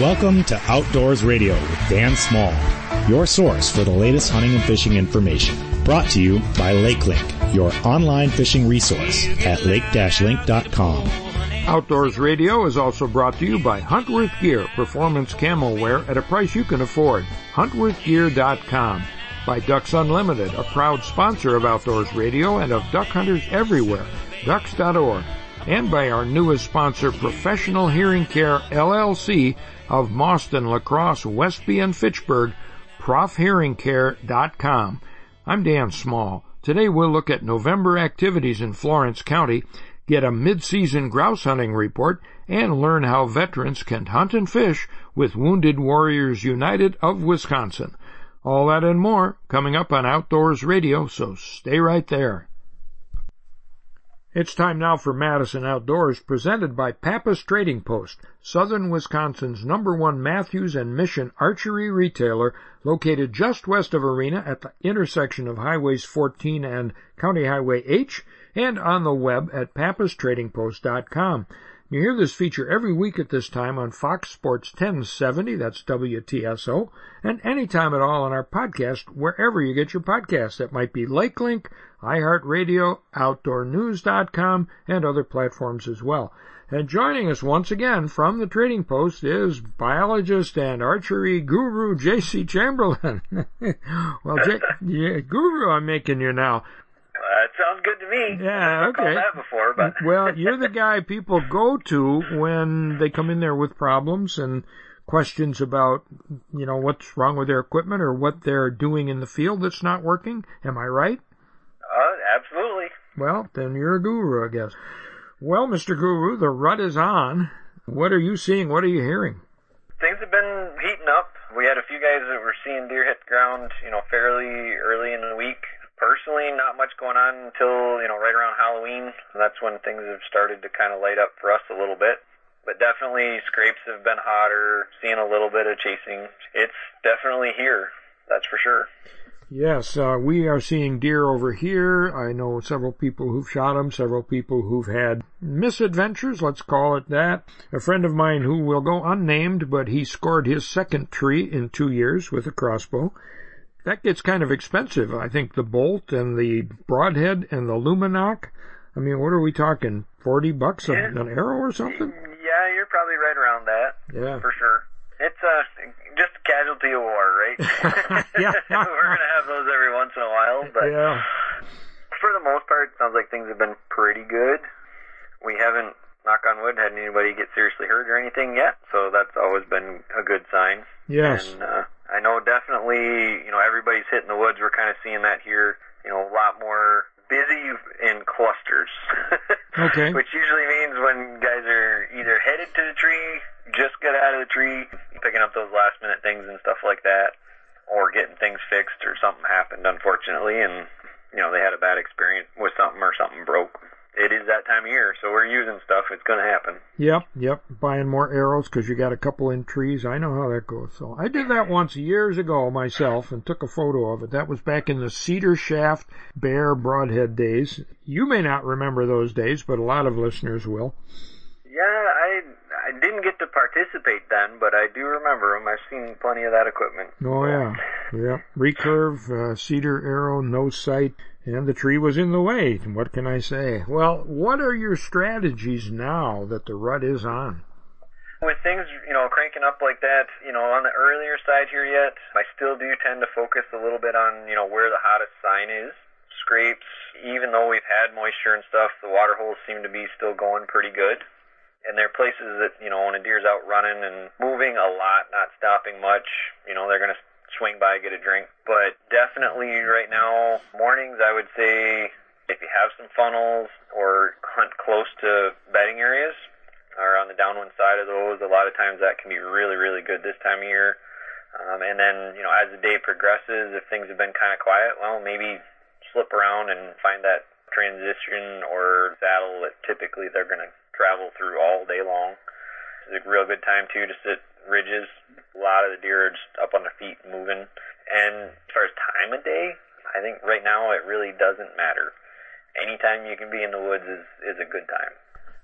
Welcome to Outdoors Radio with Dan Small, your source for the latest hunting and fishing information. Brought to you by LakeLink, your online fishing resource at lake-link.com. Outdoors Radio is also brought to you by Huntworth Gear, performance camo wear at a price you can afford. HuntworthGear.com. By Ducks Unlimited, a proud sponsor of Outdoors Radio and of duck hunters everywhere. Ducks.org. And by our newest sponsor, Professional Hearing Care LLC of Mauston, La Crosse, Westby, and Fitchburg, profhearingcare.com. I'm Dan Small. Today we'll look at November activities in Florence County, get a mid-season grouse hunting report, and learn how veterans can hunt and fish with Wounded Warriors United of Wisconsin. All that and more coming up on Outdoors Radio, so stay right there. It's time now for Madison Outdoors, presented by Pappas Trading Post, southern Wisconsin's number one Mathews and Mission archery retailer, located just west of Arena at the intersection of Highways 14 and County Highway H, and on the web at pappastradingpost.com. You hear this feature every week at this time on Fox Sports 1070, that's WTSO, and anytime at all on our podcast, wherever you get your podcasts. That might be LakeLink, iHeartRadio, OutdoorNews.com, and other platforms as well. And joining us once again from the Trading Post is biologist and archery guru J.C. Chamberlin. well, J- yeah, guru, I'm making you now. Uh, it sounds good to me. Yeah, I've okay. that before, but well, you're the guy people go to when they come in there with problems and questions about, you know, what's wrong with their equipment or what they're doing in the field that's not working. Am I right? uh, absolutely. Well, then you're a guru, I guess. Well, Mr. Guru, the rut is on. What are you seeing? What are you hearing? Things have been heating up. We had a few guys that were seeing deer hit the ground, you know, fairly early in the week. Personally, not much going on until, you know, right around Halloween. That's when things have started to kind of light up for us a little bit. But definitely scrapes have been hotter, seeing a little bit of chasing. It's definitely here. That's for sure. Yes, uh, we are seeing deer over here. I know several people who've shot them, several people who've had misadventures, let's call it that. A friend of mine who will go unnamed, but he scored his second tree in two years with a crossbow. That gets kind of expensive. I think the bolt and the broadhead and the Lumenok. I mean, what are we talking? Forty bucks a, an arrow or something? Yeah, you're probably right around that. Yeah. For sure. It's uh, just a casualty of war, right? Yeah. We're going to have those every once in a while, but Yeah. for the most part, it sounds like things have been pretty good. We haven't, knock on wood, had anybody get seriously hurt or anything yet, so that's always been a good sign. Yes. And uh, I know definitely, you know, everybody's hitting the woods. We're kind of seeing that here. You know, a lot more busy in clusters. Okay. Which usually means when guys are either headed to the tree, just got out of the tree, picking up those last minute things and stuff like that, or getting things fixed or something happened unfortunately and you know, they had a bad experience with something or something broke. It is that time of year, so we're using stuff. It's going to happen. Yep, yep. Buying more arrows because you got a couple in trees. I know how that goes. So I did that once years ago myself and took a photo of it. That was back in the cedar shaft bear broadhead days. You may not remember those days, but a lot of listeners will. Yeah, I I didn't get to participate then, but I do remember them. I've seen plenty of that equipment. Oh yeah, yeah. Recurve, uh, cedar arrow, no sight, and the tree was in the way. What can I say? Well, what are your strategies now that the rut is on? With things, you know, cranking up like that, you know, on the earlier side here yet, I still do tend to focus a little bit on, you know, where the hottest sign is. Scrapes, even though we've had moisture and stuff, the water holes seem to be still going pretty good. And there are places that, you know, when a deer's out running and moving a lot, not stopping much, you know, they're going to swing by, get a drink. But definitely right now, mornings, I would say if you have some funnels or hunt close to bedding areas or on the downwind side of those, a lot of times that can be really, really good this time of year. Um, and then, you know, as the day progresses, if things have been kind of quiet, well, maybe slip around and find that transition or saddle that typically they're going to travel through all day long. It's a real good time too to sit ridges. A lot of the deer are just up on their feet moving. And as far as time of day, I think right now it really doesn't matter. Anytime you can be in the woods is is a good time.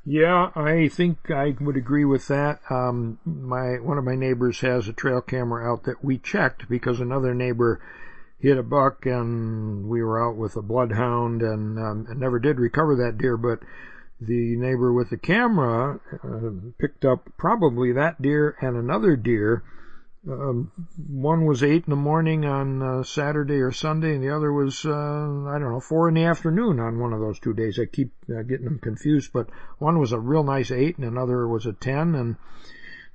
Yeah, I think I would agree with that. Um, my one of my neighbors has a trail camera out that we checked because another neighbor hit a buck and we were out with a bloodhound and, um, and never did recover that deer. But the neighbor with the camera uh, picked up probably that deer and another deer um, one was eight in the morning on uh, Saturday or Sunday, and the other was uh, I don't know four in the afternoon on one of those two days. I keep uh, getting them confused, but one was a real nice eight, and another was a ten, and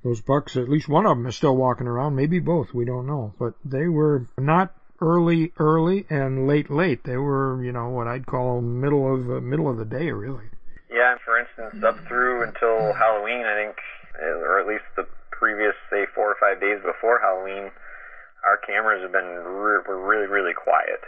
those bucks, at least one of them is still walking around, maybe both, we don't know, but they were not early, early, and late, late. They were, you know, what I'd call middle of uh, middle of the day, really. Yeah, and for instance, up through until Halloween, I think, or at least the previous, say, four or five days before Halloween, our cameras have been re- were really, really quiet.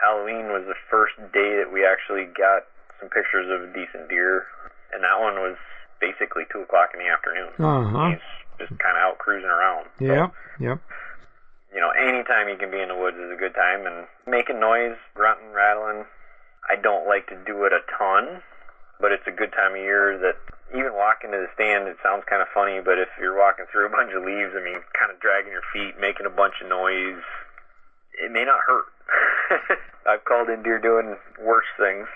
Halloween was the first day that we actually got some pictures of a decent deer, and that one was basically two o'clock in the afternoon. Uh-huh. He's just kind of out cruising around. So, Yep, yep. You know, anytime you can be in the woods is a good time, and making noise, grunting, rattling. I don't like to do it a ton, but it's a good time of year that even walking to the stand, it sounds kind of funny, but if you're walking through a bunch of leaves, I mean, kind of dragging your feet, making a bunch of noise, it may not hurt. I've called in deer doing worse things.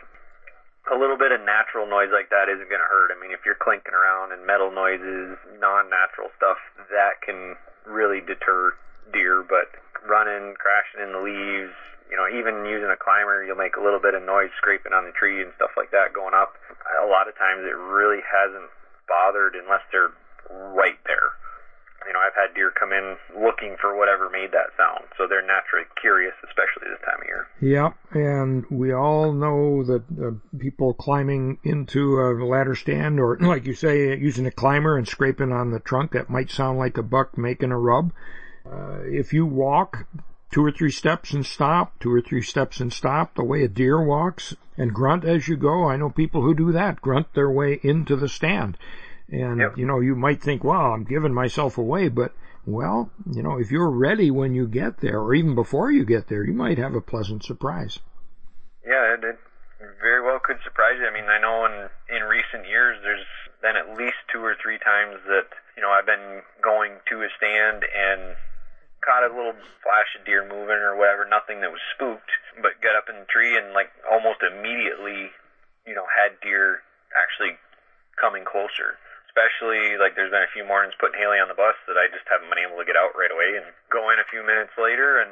A little bit of natural noise like that isn't going to hurt. I mean, if you're clinking around and metal noises, non-natural stuff, that can really deter deer, but running, crashing in the leaves, you know, even using a climber, you'll make a little bit of noise scraping on the tree and stuff like that going up. A lot of times it really hasn't bothered unless they're right there. You know, I've had deer come in looking for whatever made that sound, so they're naturally curious, especially this time of year. Yep, and we all know that uh, people climbing into a ladder stand, or like you say, using a climber and scraping on the trunk, that might sound like a buck making a rub. Uh, if you walk two or three steps and stop, two or three steps and stop, the way a deer walks, and grunt as you go. I know people who do that, grunt their way into the stand. And, Yep. you know, you might think, well, I'm giving myself away, but, well, you know, if you're ready when you get there, or even before you get there, you might have a pleasant surprise. Yeah, it, it very well could surprise you. I mean, I know in in recent years there's been at least two or three times that you know I've been going to a stand and caught a little flash of deer moving or whatever, nothing that was spooked, but got up in the tree and like almost immediately, you know, had deer actually coming closer. Especially like there's been a few mornings putting Haley on the bus that I just haven't been able to get out right away and go in a few minutes later and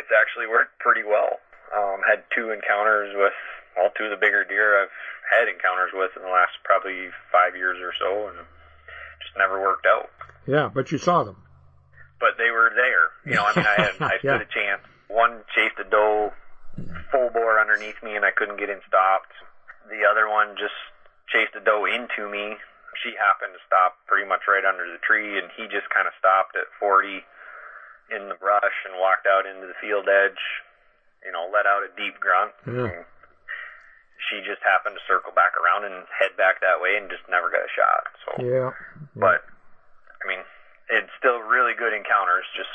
it's actually worked pretty well. Um, had two encounters with all two of the bigger deer I've had encounters with in the last probably five years or so and just never worked out Yeah, but you saw them. But they were there. You know, I mean, I had I stood Yeah. a chance. One chased a doe full bore underneath me, and I couldn't get in stopped. The other one just chased a doe into me. She happened to stop pretty much right under the tree, and he just kind of stopped at 40 in the brush and walked out into the field edge. You know, let out a deep grunt. Yeah. And She just happened to circle back around and head back that way, and just never got a shot. So. Yeah. But I mean, it's still really good encounters. Just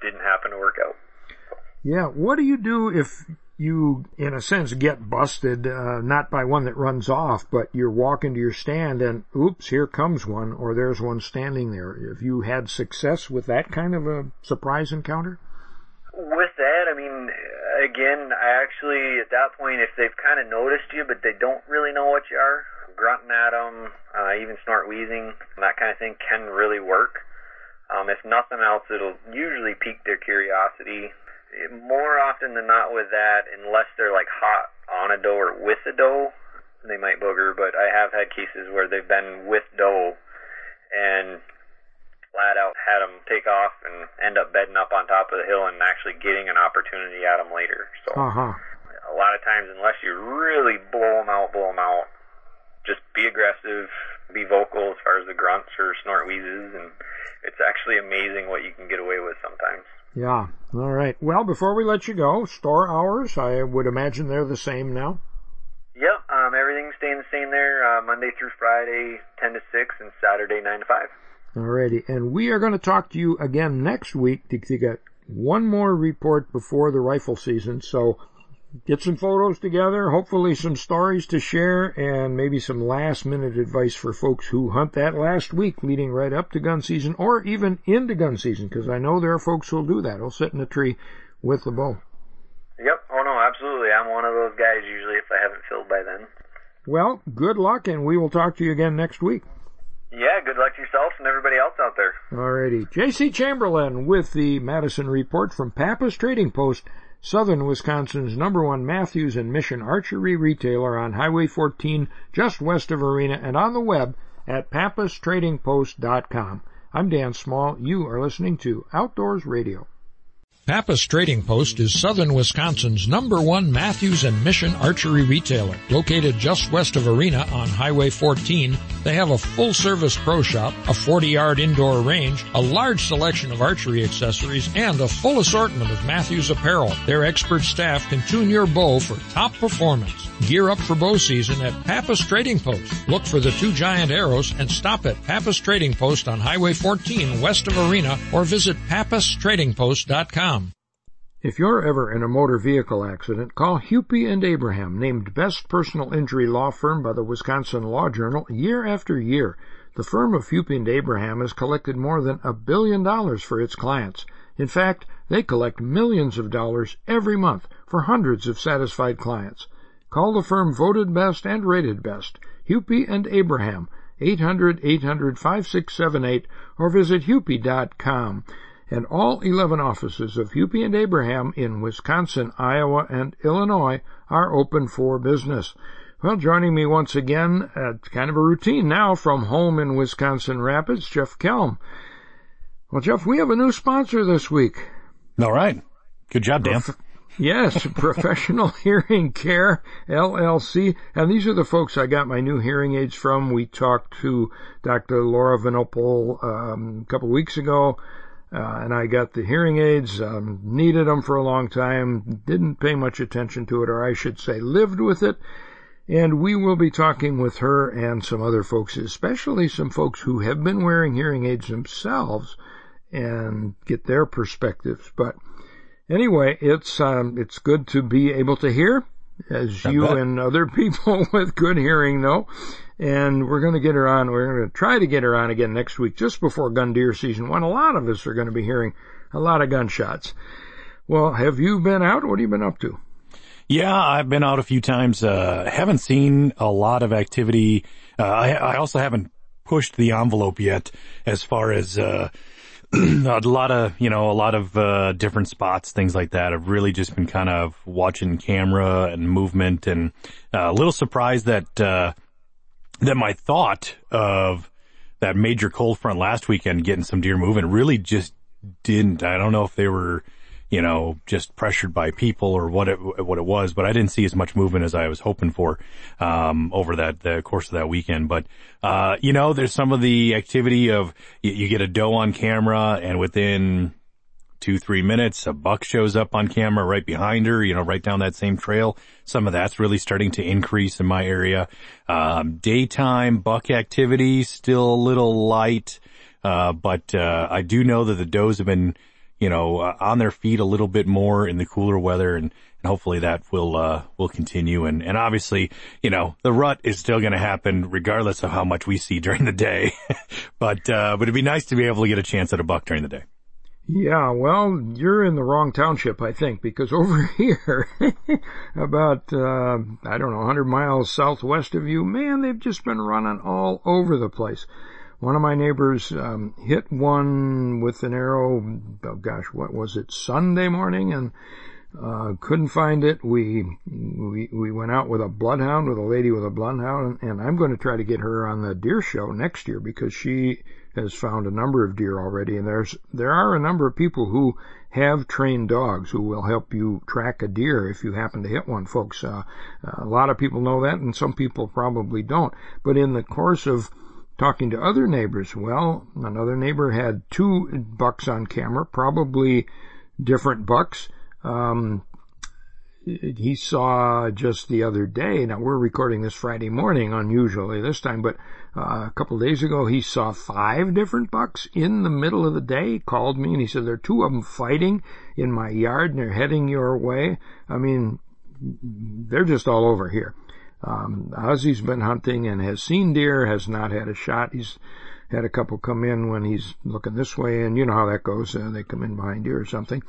didn't happen to work out. Yeah. What do you do if you, in a sense, get busted, uh, not by one that runs off, but you're walking to your stand and oops, here comes one, or there's one standing there. If you had success with that kind of a surprise encounter? With that, I mean, again, I actually at that point, if they've kind of noticed you, but they don't really know what you are, grunting at them, uh, even snort wheezing, that kind of thing can really work. Um, if nothing else, it'll usually pique their curiosity. More often than not with that, unless they're like hot on a doe or with a doe, they might booger. But I have had cases where they've been with doe and flat out had them take off and end up bedding up on top of the hill and actually getting an opportunity at them later. So Uh huh. a lot of times, unless you really blow them out, blow them out, just be aggressive, be vocal as far as the grunts or snort wheezes, and it's actually amazing what you can get away with sometimes. Yeah. All right. Well, before we let you go, store hours, I would imagine they're the same now. Yep, um, everything's staying the same there. Uh, Monday through Friday, 10 to 6, and Saturday, 9 to 5. Alrighty, and we are going to talk to you again next week to, to get one more report before the rifle season. So get some photos together, hopefully some stories to share, and maybe some last minute advice for folks who hunt that last week leading right up to gun season or even into gun season, because I know there are folks who'll do that. They'll sit in a tree with the bow. Yep. Oh no, absolutely. I'm one of those guys usually if I haven't filled by then. Well, good luck, and we will talk to you again next week. Yeah, good luck to yourself and everybody else out there. Alrighty. J.C. Chamberlin with the Madison Report from Pappas Trading Post, southern Wisconsin's number one Mathews and Mission archery retailer on Highway 14 just west of Arena and on the web at pappastradingpost.com. I'm Dan Small. You are listening to Outdoors Radio. Pappas Trading Post is southern Wisconsin's number one Mathews and Mission archery retailer. Located just west of Arena on Highway 14, they have a full service pro shop, a 40 yard indoor range, a large selection of archery accessories, and a full assortment of Mathews apparel. Their expert staff can tune your bow for top performance. Gear up for bow season at Pappas Trading Post. Look for the two giant arrows and stop at Pappas Trading Post on Highway 14 west of Arena or visit pappastradingpost.com. If you're ever in a motor vehicle accident, call Hupy and Abraham, named best personal injury law firm by the Wisconsin Law Journal year after year. The firm of Hupy and Abraham has collected more than a billion dollars for its clients. In fact, they collect millions of dollars every month for hundreds of satisfied clients. Call the firm voted best and rated best, Hupy and Abraham, 800-800-5678 or visit hupy.com and all 11 offices of Hupy and Abraham in Wisconsin, Iowa, and Illinois are open for business. Well, joining me once again, at kind of a routine now from home in Wisconsin Rapids, Jeff Kelm. Well, Jeff, we have a new sponsor this week. All right. Good job, Dan. Prof- yes, Professional Hearing Care LLC. And these are the folks I got my new hearing aids from. We talked to Dr. Laura Vanopel um, a couple of weeks ago. Uh, and I got the hearing aids, um, needed them for a long time, didn't pay much attention to it, or I should say lived with it. And we will be talking with her and some other folks, especially some folks who have been wearing hearing aids themselves and get their perspectives. But anyway, it's, um, it's good to be able to hear as you and other people with good hearing know and we're going to get her on. We're going to try to get her on again next week, just before gun deer season, when a lot of us are going to be hearing a lot of gunshots. Well, have you been out? What have you been up to? Yeah, I've been out a few times. Uh, haven't seen a lot of activity. Uh, I, I also haven't pushed the envelope yet as far as, uh, a lot of, you know, a lot of, uh, different spots, things like that. I've really just been kind of watching camera and movement and uh, a little surprised that, uh, that my thought of that major cold front last weekend getting some deer moving really just didn't. I don't know if they were, you know, just pressured by people or what it what it was, but I didn't see as much movement as I was hoping for um, over that the course of that weekend. But uh, you know, there's some of the activity of you, you get a doe on camera, and within two, three minutes, a buck shows up on camera right behind her, you know, right down that same trail. Some of that's really starting to increase in my area. Um, daytime buck activity still a little light, uh, but, uh, I do know that the does have been, you know, uh, on their feet a little bit more in the cooler weather and, and hopefully that will, uh, will continue. And, and obviously, you know, the rut is still going to happen regardless of how much we see during the day. but, uh, but it'd be nice to be able to get a chance at a buck during the day. Yeah, well, you're in the wrong township, I think, because over here, about, uh, I don't know, 100 miles southwest of you, man, they've just been running all over the place. One of my neighbors, um, hit one with an arrow, oh gosh, what was it, Sunday morning, and, uh, couldn't find it. We, we, we went out with a bloodhound, with a lady with a bloodhound, and, and I'm going to try to get her on the deer show next year because she, has found a number of deer already, and there's there are a number of people who have trained dogs who will help you track a deer if you happen to hit one, folks. Uh, a lot of people know that, and some people probably don't. But in the course of talking to other neighbors, well, another neighbor had two bucks on camera, probably different bucks. Um, he saw just the other day. Now we're recording this Friday morning, unusually this time, but uh, a couple of days ago he saw five different bucks in the middle of the day. He called me and he said there are two of them fighting in my yard and they're heading your way. I mean, they're just all over here. Um, Ozzy's been hunting and has seen deer, has not had a shot. He's had a couple come in when he's looking this way, and you know how that goes. Uh, they come in behind you or something.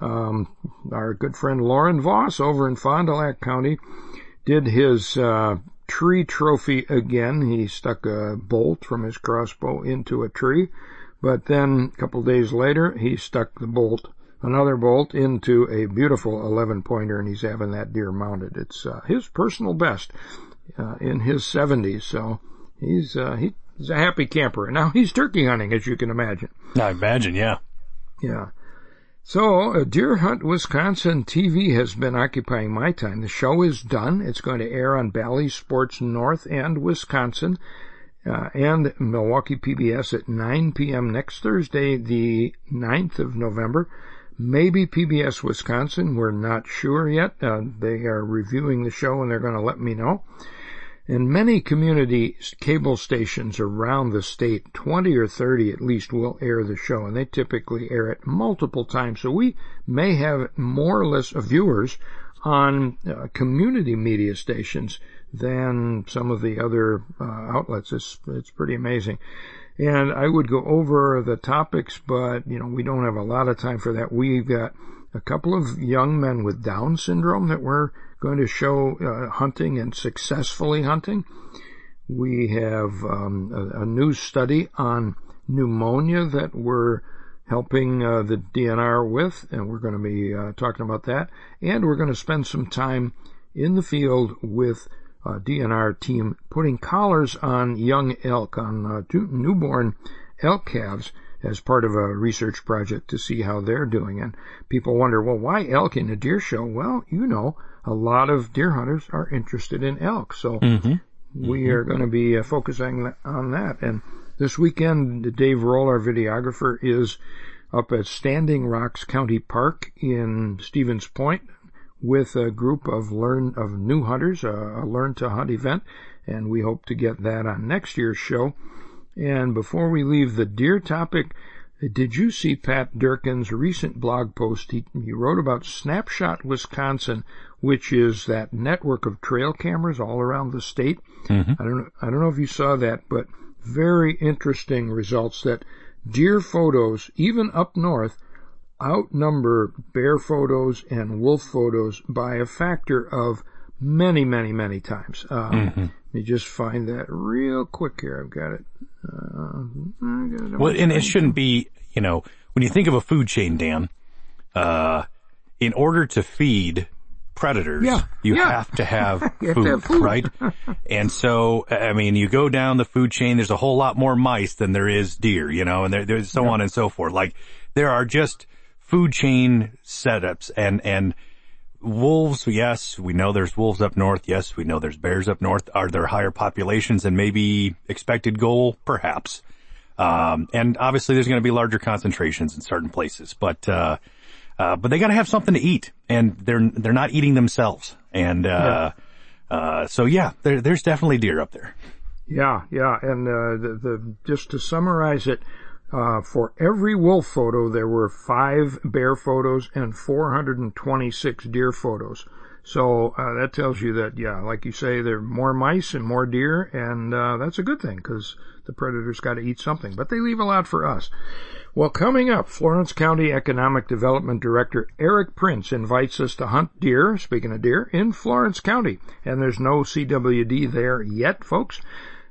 Um, our good friend Lauren Voss over in Fond du Lac County did his uh, tree trophy again. He stuck a bolt from his crossbow into a tree, but then a couple days later he stuck the bolt, another bolt, into a beautiful 11 pointer, and he's having that deer mounted. It's uh, his personal best uh, in his 70s, so he's uh, He's a happy camper. Now he's turkey hunting, as you can imagine. I imagine, yeah. Yeah. So, uh, Deer Hunt Wisconsin TV has been occupying my time. The show is done. It's going to air on Bally Sports North and Wisconsin uh, and Milwaukee PBS at 9 p.m. next Thursday, the 9th of November. Maybe PBS Wisconsin. We're not sure yet. Uh, they are reviewing the show and they're going to let me know. And many community cable stations around the state, 20 or 30 at least, will air the show, and they typically air it multiple times. So we may have more or less viewers on uh, community media stations than some of the other uh, outlets. It's, it's pretty amazing. And I would go over the topics, but, you know, we don't have a lot of time for that. We've got a couple of young men with Down syndrome that we're going to show uh, hunting and successfully hunting. We have um, a, a, new study on pneumonia that we're helping uh, the DNR with, and we're going to be uh, talking about that. And we're going to spend some time in the field with a DNR team putting collars on young elk, on uh, newborn elk calves as part of a research project to see how they're doing. And people wonder, well, why elk in a deer show? Well, you know, a lot of deer hunters are interested in elk. So mm-hmm. we mm-hmm. are going to be uh, focusing on that. And this weekend, Dave Roll, our videographer, is up at Standing Rocks County Park in Stevens Point with a group of learn of new hunters, a learn to hunt event, and we hope to get that on next year's show. And before we leave the deer topic, did you see Pat Durkin's recent blog post? He, he wrote about Snapshot Wisconsin, which is that network of trail cameras all around the state. Mm-hmm. I don't I don't know if you saw that, but very interesting results that deer photos, even up north, outnumber bear photos and wolf photos by a factor of many, many, many times. Um, mm-hmm. Let me just find that real quick here. I've got it. Uh, well, and it shouldn't be, you know, when you think of a food chain, Dan, uh, in order to feed predators, yeah, you yeah. have to have, food, to have food, right? and so, I mean, you go down the food chain, there's a whole lot more mice than there is deer, you know, and there, there's so yeah. on and so forth. Like, there are just food chain setups and, and, wolves, yes, we know there's wolves up north. Yes, we know there's bears up north. Are there higher populations than maybe expected goal? Perhaps. Um, and obviously there's going to be larger concentrations in certain places, but, uh, uh, but they got to have something to eat and they're, they're not eating themselves. And, uh, yeah. uh, so yeah, there, there's definitely deer up there. Yeah, yeah. And, uh, the, the, just to summarize it, uh, for every wolf photo, there were five bear photos and 426 deer photos. So uh, that tells you that, yeah, like you say, there are more mice and more deer, and uh, that's a good thing because the predators got to eat something. But they leave a lot for us. Well, coming up, Florence County Economic Development Director Eric Printz invites us to hunt deer, speaking of deer, in Florence County. And there's no CWD there yet, folks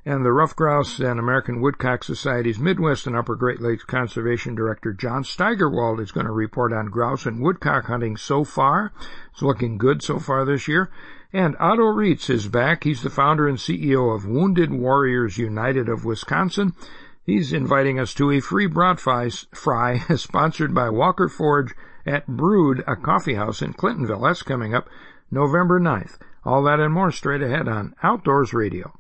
and the Ruffed Grouse and American Woodcock Society's Midwest and Upper Great Lakes Conservation Director Jon Steigerwaldt is going to report on grouse and woodcock hunting so far. It's looking good so far this year. And Otto Reitz is back. He's the founder and CEO of Wounded Warriors United of Wisconsin. He's inviting us to a free brat fry, fry sponsored by Walker Forge at Brood, a coffee house in Clintonville. That's coming up November 9th. All that and more straight ahead on Outdoors Radio.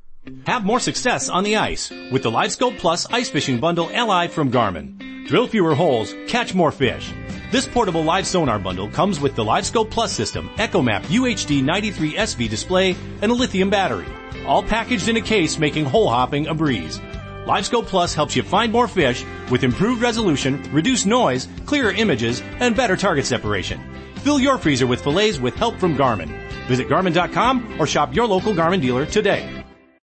Have more success on the ice with the LiveScope Plus Ice Fishing Bundle LI from Garmin. Drill fewer holes, catch more fish. This portable live sonar bundle comes with the LiveScope Plus system, EchoMap UHD 93 SV display, and a lithium battery. All packaged in a case making hole hopping a breeze. LiveScope Plus helps you find more fish with improved resolution, reduced noise, clearer images, and better target separation. Fill your freezer with fillets with help from Garmin. Visit Garmin.com or shop your local Garmin dealer today.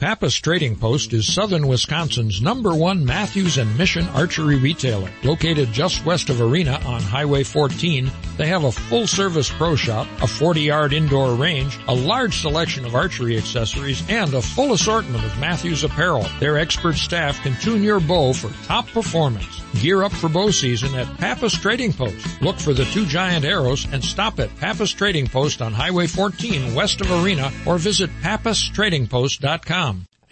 Pappas Trading Post is southern Wisconsin's number one Mathews and Mission archery retailer. Located just west of Arena on Highway 14, they have a full service pro shop, a 40 yard indoor range, a large selection of archery accessories, and a full assortment of Mathews apparel. Their expert staff can tune your bow for top performance. Gear up for bow season at Pappas Trading Post. Look for the two giant arrows and stop at Pappas Trading Post on Highway 14 west of Arena or visit pappastradingpost.com.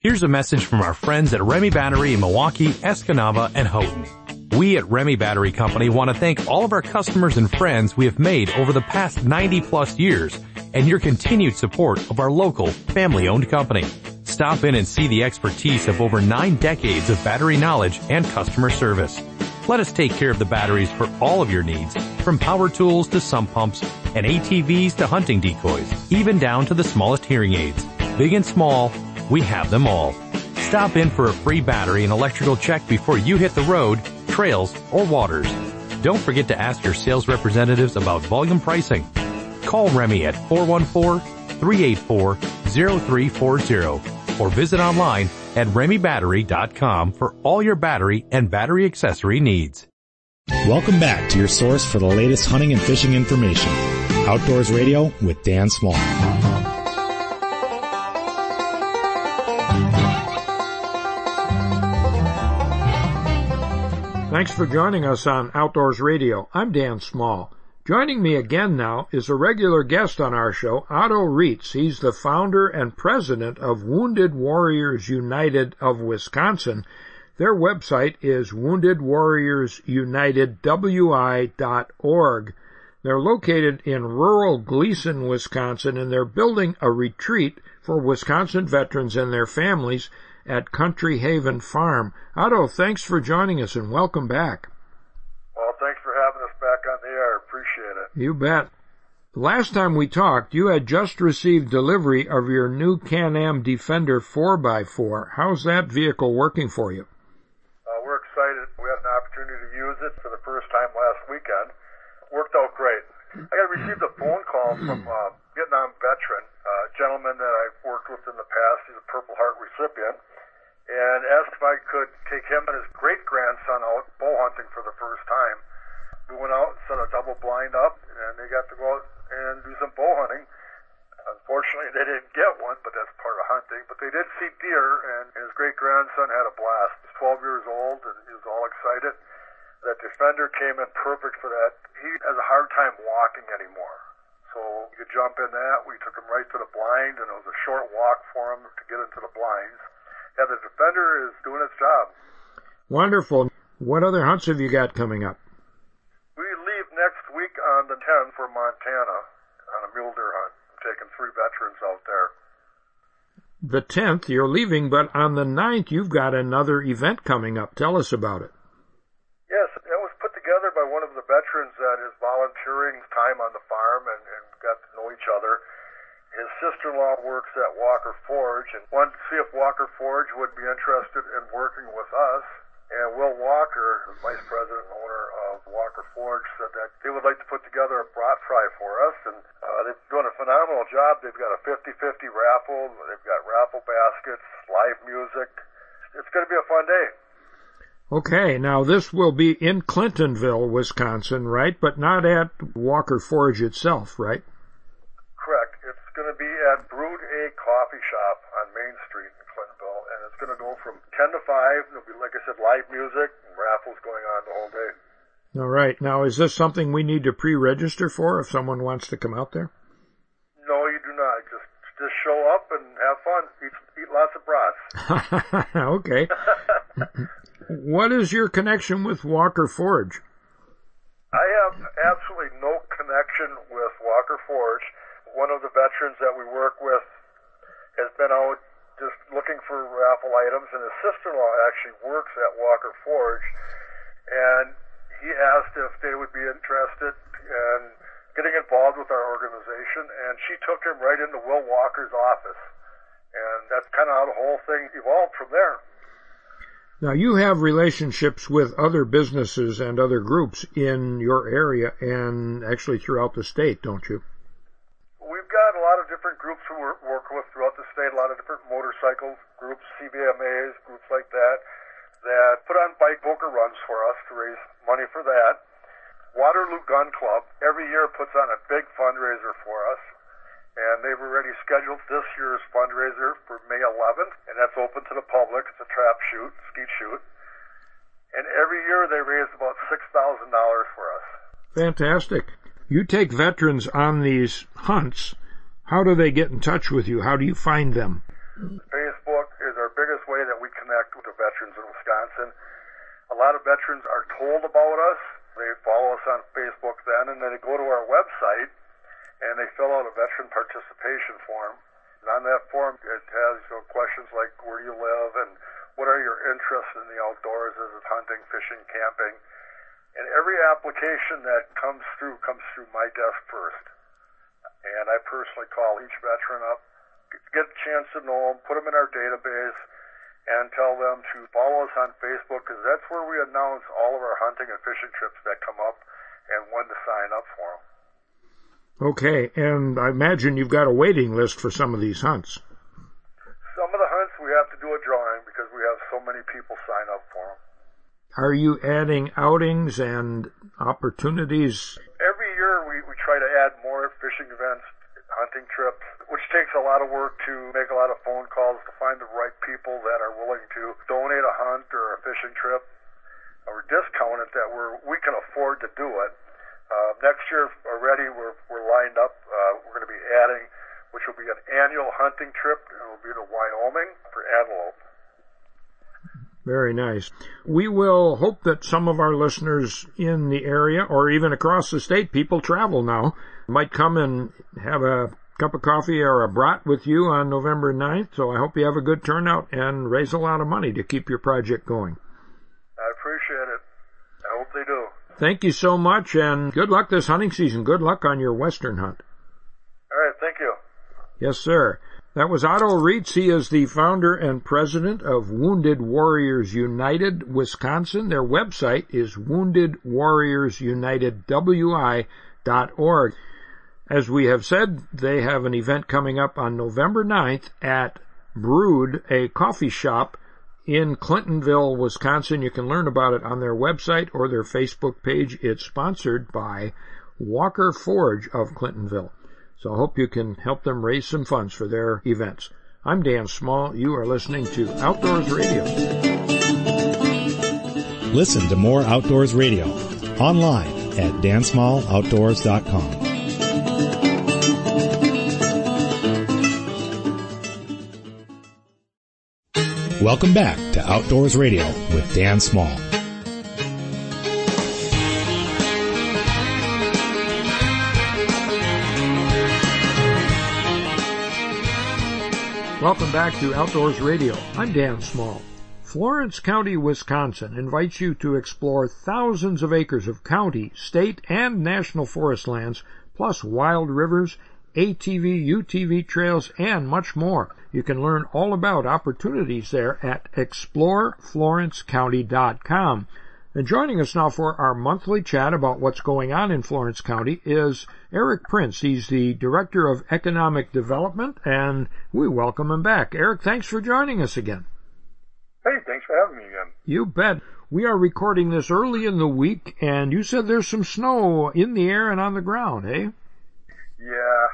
Here's a message from our friends at Remy Battery in Milwaukee, Escanaba, and Houghton. We at Remy Battery Company want to thank all of our customers and friends we have made over the past 90 plus years and your continued support of our local family owned company. Stop in and see the expertise of over nine decades of battery knowledge and customer service. Let us take care of the batteries for all of your needs, from power tools to sump pumps and ATVs to hunting decoys, even down to the smallest hearing aids. Big and small, we have them all. Stop in for a free battery and electrical check before you hit the road, trails, or waters. Don't forget to ask your sales representatives about volume pricing. Call Remy at 414-384-0340 or visit online at remybattery.com for all your battery and battery accessory needs. Welcome back to your source for the latest hunting and fishing information. Outdoors Radio with Dan Small. Thanks for joining us on Outdoors Radio. I'm Dan Small. Joining me again now is a regular guest on our show, Otto Reitz. He's the founder and president of Wounded Warriors United of Wisconsin. Their website is woundedwarriorsunitedwi.org. They're located in rural Gleason, Wisconsin, and they're building a retreat for Wisconsin veterans and their families at Country Haven Farm. Otto, thanks for joining us and welcome back. Well, thanks for having us back on the air. Appreciate it. You bet. Last time we talked, you had just received delivery of your new Can-Am Defender 4x4. How's that vehicle working for you? Uh, we're excited. We had an opportunity to use it for the first time last weekend. Worked out great. I got received a phone call from a Vietnam veteran, a gentleman that I've worked with in the past. He's a Purple Heart recipient and asked if I could take him and his great grandson out bow hunting for the first time. We went out and set a double blind up, and they got to go out and do some bow hunting. Unfortunately, they didn't get one, but that's part of hunting. But they did see deer, and his great grandson had a blast. He's 12 years old, and he was all excited. That defender came in perfect for that. He has a hard time walking anymore. So we could jump in that. We took him right to the blind, and it was a short walk for him to get into the blinds yeah, the defender is doing its job. Wonderful. What other hunts have you got coming up? We leave next week on the 10th for Montana on a mule deer hunt. I'm taking three veterans out there. The 10th, you're leaving, but on the 9th, you've got another event coming up. Tell us about it. Yes, it was put together by one of the veterans that is volunteering time on the farm and, and got to know each other his sister-in-law works at Walker Forge and wanted to see if Walker Forge would be interested in working with us. And Will Walker, the vice president and owner of Walker Forge, said that they would like to put together a brat fry for us. And uh, they're doing a phenomenal job. They've got a 50-50 raffle. They've got raffle baskets, live music. It's going to be a fun day. Okay, now this will be in Clintonville, Wisconsin, right? But not at Walker Forge itself, right? Going to be at Brood A Coffee Shop on Main Street in Clintonville, and it's going to go from 10 to 5. There'll be, like I said, live music and raffles going on the whole day. All right. Now, is this something we need to pre-register for if someone wants to come out there? No, you do not. Just just show up and have fun. Eat, eat lots of brats. okay. what is your connection with Walker Forge? I have absolutely no connection with Walker Forge. One of the veterans that we work with has been out just looking for raffle items, and his sister-in-law actually works at Walker Forge, and he asked if they would be interested in getting involved with our organization, and she took him right into Will Walker's office. And that's kind of how the whole thing evolved from there. Now you have relationships with other businesses and other groups in your area and actually throughout the state, don't you? A lot of different groups we work with throughout the state, a lot of different motorcycle groups, CVMAs, groups like that, that put on bike poker runs for us to raise money for that. Waterloo Gun Club every year puts on a big fundraiser for us, and they've already scheduled this year's fundraiser for May 11th, and that's open to the public. It's a trap shoot, skeet shoot. And every year they raise about $6,000 for us. Fantastic. You take veterans on these hunts. How do they get in touch with you? How do you find them? Facebook is our biggest way that we connect with the veterans in Wisconsin. A lot of veterans are told about us. They follow us on Facebook then, and then they go to our website and they fill out a veteran participation form. And on that form, it has you know, questions like where do you live and what are your interests in the outdoors? Is it hunting, fishing, camping? And every application that comes through comes through my desk first. And I personally call each veteran up, get a chance to know them, put them in our database, and tell them to follow us on Facebook because that's where we announce all of our hunting and fishing trips that come up and when to sign up for them. Okay, and I imagine you've got a waiting list for some of these hunts. Some of the hunts we have to do a drawing because we have so many people sign up for them. Are you adding outings and opportunities? Every year we, we try to add more fishing events, hunting trips, which takes a lot of work to make a lot of phone calls to find the right people that are willing to donate a hunt or a fishing trip or discount it that we're, we can afford to do it. Uh, next year already we're, we're lined up. Uh, we're going to be adding, which will be an annual hunting trip. It will be to Wyoming for antelope. Very nice. We will hope that some of our listeners in the area or even across the state, people travel now, might come and have a cup of coffee or a brat with you on November 9th. So I hope you have a good turnout and raise a lot of money to keep your project going. I appreciate it. I hope they do. Thank you so much and good luck this hunting season. Good luck on your western hunt. All right, thank you. Yes, sir. That was Otto Reitz. He is the founder and president of Wounded Warriors United, Wisconsin. Their website is woundedwarriorsunited.wi.org. As we have said, they have an event coming up on November 9th at Brewed, a coffee shop in Clintonville, Wisconsin. You can learn about it on their website or their Facebook page. It's sponsored by Walker Forge of Clintonville. So I hope you can help them raise some funds for their events. I'm Dan Small. You are listening to Outdoors Radio. Listen to more Outdoors Radio online at dansmalloutdoors.com. Welcome back to Outdoors Radio with Dan Small. Welcome back to Outdoors Radio. I'm Dan Small. Florence County, Wisconsin invites you to explore thousands of acres of county, state, and national forest lands, plus wild rivers, ATV, UTV trails, and much more. You can learn all about opportunities there at exploreflorencecounty.com. And joining us now for our monthly chat about what's going on in Florence County is Eric Printz. He's the Director of Economic Development, and we welcome him back. Eric, thanks for joining us again. Hey, thanks for having me again. You bet. We are recording this early in the week, and you said there's some snow in the air and on the ground, eh? Yeah,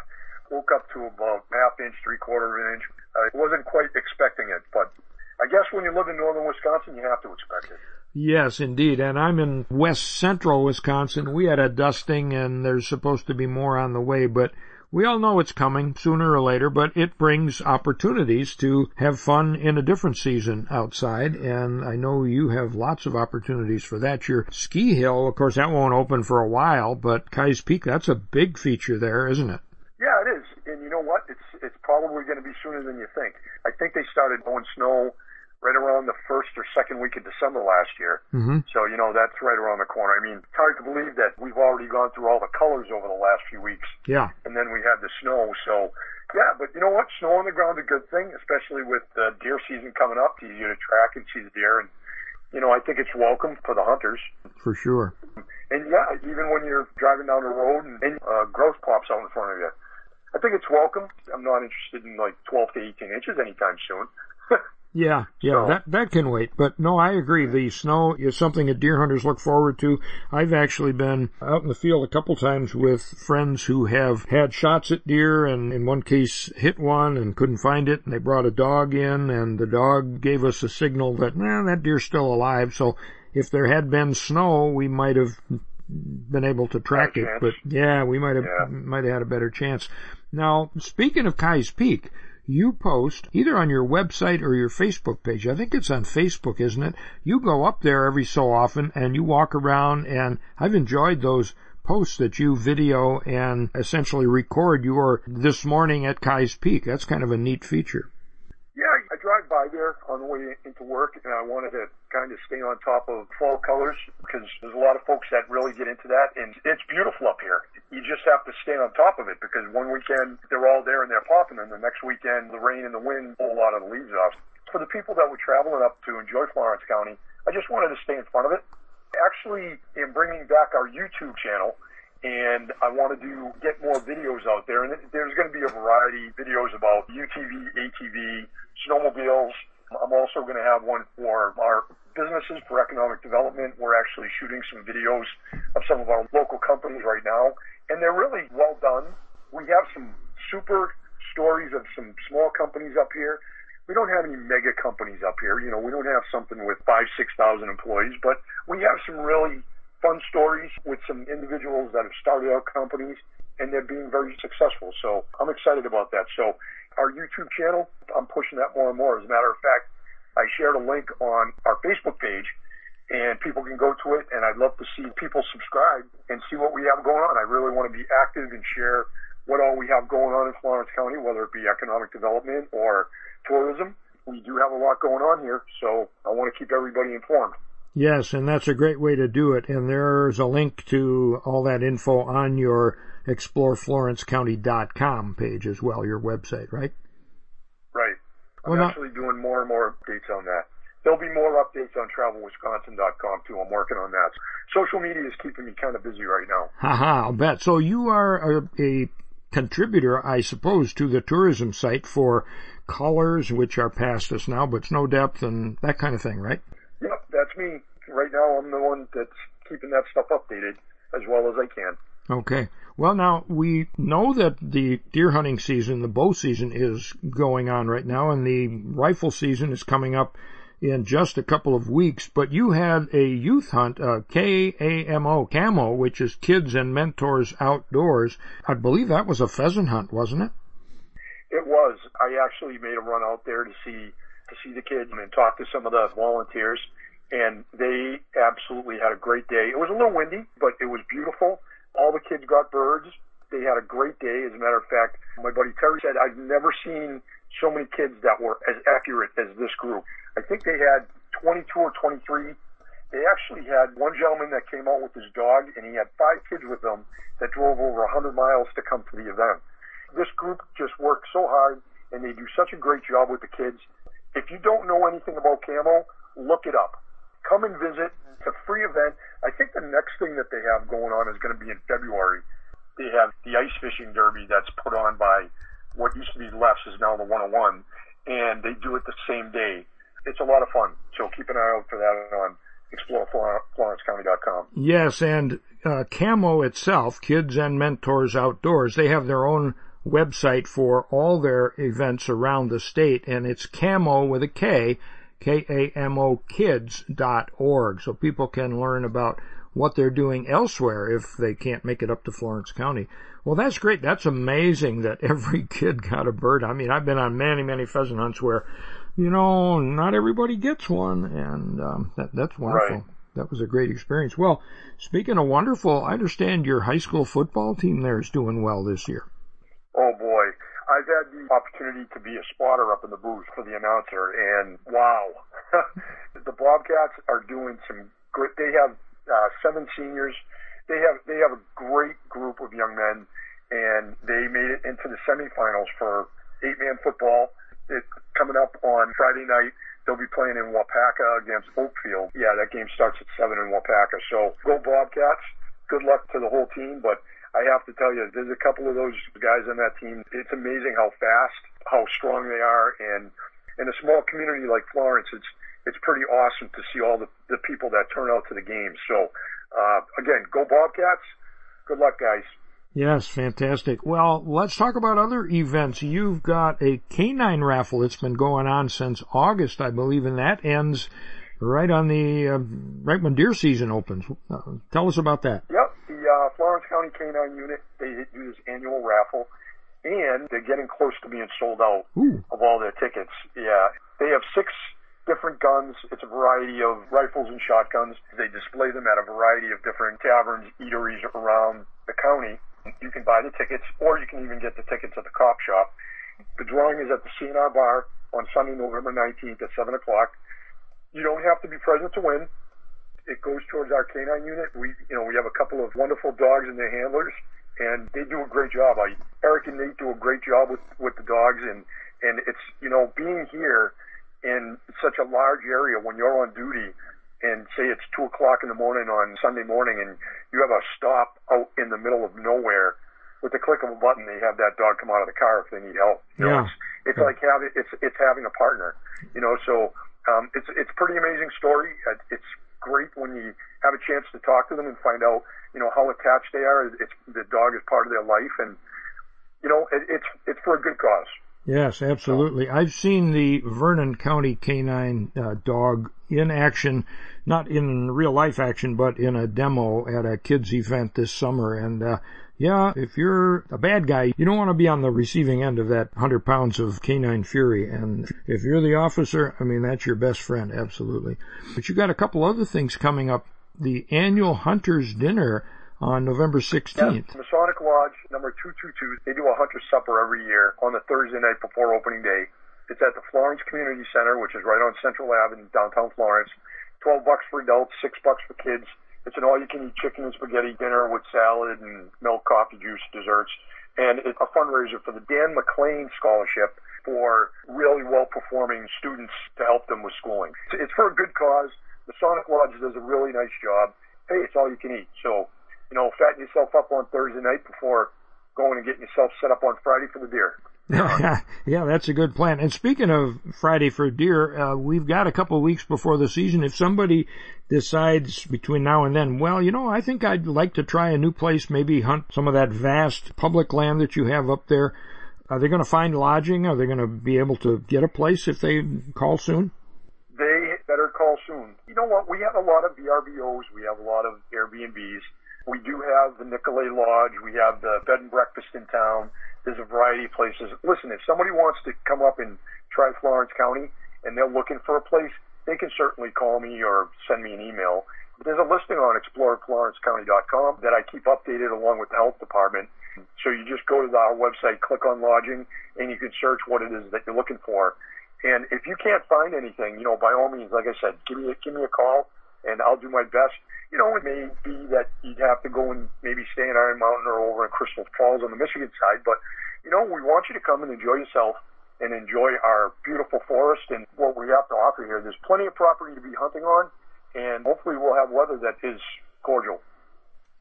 woke up to about half inch, three quarter of an inch. I wasn't quite expecting it, but I guess when you live in northern Wisconsin, you have to expect it. Yes, indeed. And I'm in west central Wisconsin. We had a dusting and there's supposed to be more on the way, but we all know it's coming sooner or later, but it brings opportunities to have fun in a different season outside. And I know you have lots of opportunities for that. Your ski hill, of course, that won't open for a while, but Keyes Peak, that's a big feature there, isn't it? Yeah, it is. And you know what? It's it's probably going to be sooner than you think. I think they started blowing snow right around the first or second week of December last year. Mm-hmm. So, you know, that's right around the corner. I mean, it's hard to believe that we've already gone through all the colors over the last few weeks. Yeah. And then we had the snow. So, yeah, but you know what? Snow on the ground is a good thing, especially with the deer season coming up. You get to track and see the deer. And, you know, I think it's welcome for the hunters. For sure. And yeah, even when you're driving down the road and, and uh, grouse pops out in front of you. I think it's welcome. I'm not interested in like 12 to 18 inches anytime soon. Yeah, yeah, So- that that can wait. But no, I agree. The snow is something that deer hunters look forward to. I've actually been out in the field a couple times with friends who have had shots at deer and in one case hit one and couldn't find it and they brought a dog in and the dog gave us a signal that, nah, that deer's still alive. So if there had been snow, we might have been able to track it, chance. but yeah, we might have, Yeah. might have had a better chance. Now, speaking of Keyes Peak, you post either on your website or your Facebook page. I think it's on Facebook, isn't it? You go up there every so often and you walk around and I've enjoyed those posts that you video and essentially record your this morning at Keyes Peak. That's kind of a neat feature. Drive by there on the way into work, and I wanted to kind of stay on top of fall colors because there's a lot of folks that really get into that, and it's beautiful up here. You just have to stay on top of it because one weekend they're all there and they're popping, and the next weekend the rain and the wind pull a lot of the leaves off. For the people that were traveling up to enjoy Florence County, I just wanted to stay in front of it. Actually, in bringing back our YouTube channel, and I wanted to do get more videos out there. And there's going to be a variety of videos about UTV, ATV, snowmobiles. I'm also going to have one for our businesses for economic development. We're actually shooting some videos of some of our local companies right now, and they're really well done. We have some super stories of some small companies up here. We don't have any mega companies up here. You know, we don't have something with five, six thousand employees, but we have some really fun stories with some individuals that have started out companies and they're being very successful. So I'm excited about that. So our YouTube channel, I'm pushing that more and more. As a matter of fact, I shared a link on our Facebook page and people can go to it and I'd love to see people subscribe and see what we have going on. I really want to be active and share what all we have going on in Florence County, whether it be economic development or tourism. We do have a lot going on here, so I want to keep everybody informed. Yes, and that's a great way to do it. And there's a link to all that info on your exploreflorencecounty.com page as well, your website, right? Right. I'm Well, actually doing more and more updates on that. There'll be more updates on travelwisconsin.com too. I'm working on that. Social media is keeping me kind of busy right now. Haha, I'll bet. So you are a, a contributor, I suppose, to the tourism site for colors, which are past us now, but snow depth and that kind of thing, right? That's me. Right now, I'm the one that's keeping that stuff updated as well as I can. Okay. Well, now we know that the deer hunting season, the bow season is going on right now and the rifle season is coming up in just a couple of weeks, but you had a youth hunt, uh, K-A-M-O, CAMO, which is Kids and Mentors Outdoors. I believe that was a pheasant hunt, wasn't it? It was. I actually made a run out there to see to see the kids and talk to some of the volunteers, and they absolutely had a great day. It was a little windy, but it was beautiful. All the kids got birds. They had a great day. As a matter of fact, my buddy Terry said, "I've never seen so many kids that were as accurate as this group." I think they had 22 or 23. They actually had one gentleman that came out with his dog, and he had five kids with him that drove over 100 miles to come to the event. This group just worked so hard, and they do such a great job with the kids. If you don't know anything about camo, look it up. Come and visit. It's a free event. I think the next thing that they have going on is going to be in February. They have the ice fishing derby that's put on by what used to be Lefts is now the 101, and they do it the same day. It's a lot of fun. So keep an eye out for that on exploreflorencecounty.com. Yes, and uh, Camo itself, Kids and Mentors Outdoors, they have their own website for all their events around the state, and it's camo with a K, K-A-M-O kids.org, so people can learn about what they're doing elsewhere if they can't make it up to Florence County. Well, that's great. That's amazing that every kid got a bird. I mean, I've been on many, many pheasant hunts where, you know, not everybody gets one, and um, that, that's wonderful. Right. That was a great experience. Well, speaking of wonderful, I understand your high school football team there is doing well this year. Oh boy. I've had the opportunity to be a spotter up in the booth for the announcer and wow. the Bobcats are doing some great, they have uh, seven seniors. They have, they have a great group of young men and they made it into the semifinals for eight man football. It's coming up on Friday night. They'll be playing in Waupaca against Oakfield. Yeah, that game starts at seven in Waupaca. So go Bobcats. Good luck to the whole team, but I have to tell you, there's a couple of those guys on that team. It's amazing how fast, how strong they are, and in a small community like Florence, it's it's pretty awesome to see all the, the people that turn out to the games. So, uh, again, go Bobcats. Good luck, guys. Yes, fantastic. Well, let's talk about other events. You've got a canine raffle that's been going on since August, I believe, and that ends right on the uh, right when deer season opens. Uh, tell us about that. Yep, the uh, Florence County Canine Unit they do this annual raffle, and they're getting close to being sold out Ooh. of all their tickets. Yeah, they have six different guns. It's a variety of rifles and shotguns. They display them at a variety of different taverns, eateries around the county. You can buy the tickets, or you can even get the tickets at the cop shop. The drawing is at the CNR Bar on Sunday, November 19th at 7 o'clock. You don't have to be present to win. It goes towards our canine unit. We, you know, we have a couple of wonderful dogs and their handlers, and they do a great job. I, Eric and Nate do a great job with, with the dogs, and, and it's, you know, being here in such a large area when you're on duty, and say it's two o'clock in the morning on Sunday morning and you have a stop out in the middle of nowhere, with the click of a button, they have that dog come out of the car if they need help. You know, Yeah. it's, it's like having it's it's having a partner. You know, so um, it's it's pretty amazing story. Uh, It's great when you have a chance to talk to them and find out you know how attached they are. It's the dog is part of their life, and you know it, it's it's for a good cause. Yes, absolutely. I've seen the Vernon County canine uh, dog in action, not in real life action, but in a demo at a kids event this summer. And uh, yeah, if you're a bad guy, you don't want to be on the receiving end of that 100 pounds of canine fury. And if you're the officer, I mean, that's your best friend, absolutely. But you got a couple other things coming up. The annual Hunters Dinner on November 16th. Masonic Lodge number 222, they do a hunter supper every year on the Thursday night before opening day. It's at the Florence Community Center, which is right on Central Ave in downtown Florence. 12 bucks for adults, 6 bucks for kids. It's an all-you-can-eat chicken and spaghetti dinner with salad and milk, coffee, juice, desserts. And it's a fundraiser for the Dan McLean Scholarship for really well-performing students to help them with schooling. It's- It's for a good cause. Masonic Lodge does a really nice job. Hey, it's all you can eat. So, you know, fatten yourself up on Thursday night before going and getting yourself set up on Friday for the deer. yeah, that's a good plan. And speaking of Friday for deer, uh, we've got a couple of weeks before the season. If somebody decides between now and then, well, you know, I think I'd like to try a new place, maybe hunt some of that vast public land that you have up there. Are they going to find lodging? Are they going to be able to get a place if they call soon? They better call soon. You know what? We have a lot of VRBOs. We have a lot of Airbnbs. We do have the Nicolay Lodge. We have the bed and breakfast in town. There's a variety of places. Listen, if somebody wants to come up and try Florence County and they're looking for a place, they can certainly call me or send me an email. There's a listing on exploreflorencecounty.com that I keep updated along with the health department. So you just go to our website, click on lodging, and you can search what it is that you're looking for. And if you can't find anything, you know, by all means, like I said, give me a, give me a call, and I'll do my best. You know, it may be that you'd have to go and maybe stay in Iron Mountain or over in Crystal Falls on the Michigan side, but you know, we want you to come and enjoy yourself and enjoy our beautiful forest and what we have to offer here. There's plenty of property to be hunting on, and hopefully we'll have weather that is cordial.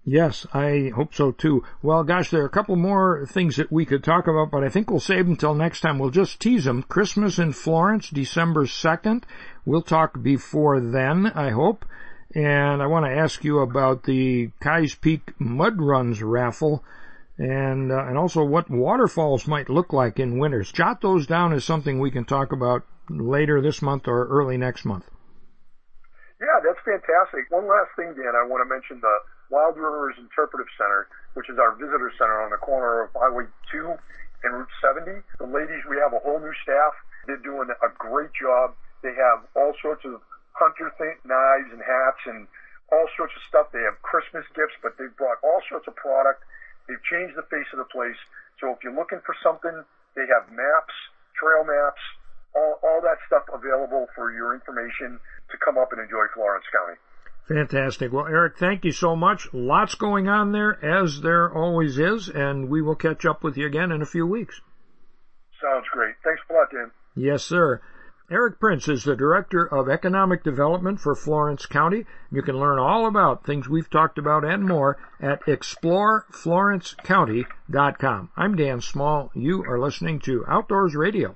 Yes, I hope so too. Well, gosh, there are a couple more things that we could talk about, but I think we'll save them until next time. We'll just tease them. Christmas in Florence, December 2nd. We'll talk before then, I hope. And I want to ask you about the Keyes Peak Mud Runs raffle. and uh, and also what waterfalls might look like in winters. Jot those down as something we can talk about later this month or early next month. Yeah, that's fantastic. One last thing, Dan, I want to mention the Wild Rivers Interpretive Center, which is our visitor center on the corner of Highway 2 and Route 70. The ladies, we have a whole new staff. They're doing a great job. They have all sorts of hunter th- knives and hats and all sorts of stuff. They have Christmas gifts, but they've brought all sorts of product. They've changed the face of the place. So if you're looking for something, they have maps, trail maps, all, all that stuff available for your information to come up and enjoy Florence County. Fantastic. Well, Eric, thank you so much. Lots going on there, as there always is, and we will catch up with you again in a few weeks. Sounds great. Thanks a lot, Dan. Yes, sir. Eric Printz is the Director of Economic Development for Florence County. You can learn all about things we've talked about and more at exploreflorencecounty.com. I'm Dan Small. You are listening to Outdoors Radio.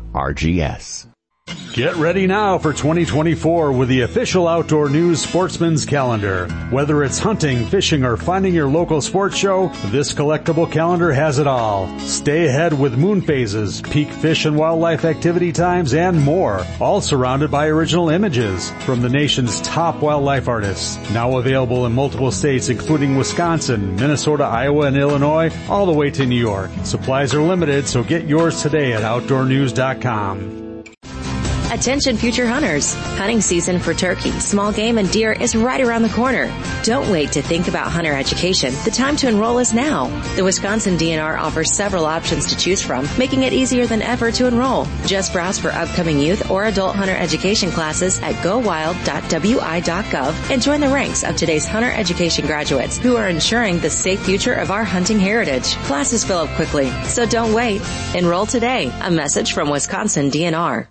RGS. Get ready now for 2024 with the official Outdoor News Sportsman's Calendar. Whether it's hunting, fishing, or finding your local sports show, this collectible calendar has it all. Stay ahead with moon phases, peak fish and wildlife activity times, and more. All surrounded by original images from the nation's top wildlife artists. Now available in multiple states including Wisconsin, Minnesota, Iowa, and Illinois, all the way to New York. Supplies are limited, so get yours today at OutdoorNews.com. Attention future hunters. Hunting season for turkey, small game, and deer is right around the corner. Don't wait to think about hunter education. The time to enroll is now. The Wisconsin DNR offers several options to choose from, making it easier than ever to enroll. Just browse for upcoming youth or adult hunter education classes at gowild.wi.gov and join the ranks of today's hunter education graduates who are ensuring the safe future of our hunting heritage. Classes fill up quickly, so don't wait. Enroll today. A message from Wisconsin DNR.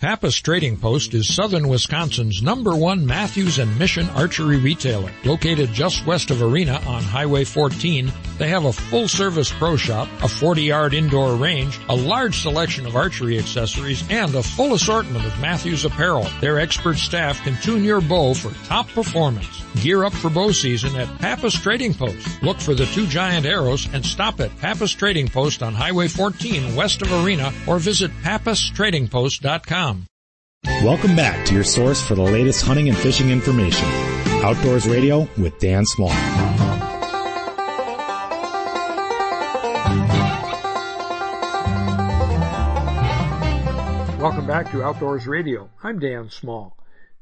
Pappas Trading Post is southern Wisconsin's number one Mathews and Mission archery retailer. Located just west of Arena on Highway 14, they have a full service pro shop, a 40 yard indoor range, a large selection of archery accessories, and a full assortment of Mathews apparel. Their expert staff can tune your bow for top performance. Gear up for bow season at Pappas Trading Post. Look for the two giant arrows and stop at Pappas Trading Post on Highway 14 west of Arena or visit pappastradingpost.com. Welcome back to your source for the latest hunting and fishing information. Outdoors Radio with Dan Small. Welcome back to Outdoors Radio. I'm Dan Small.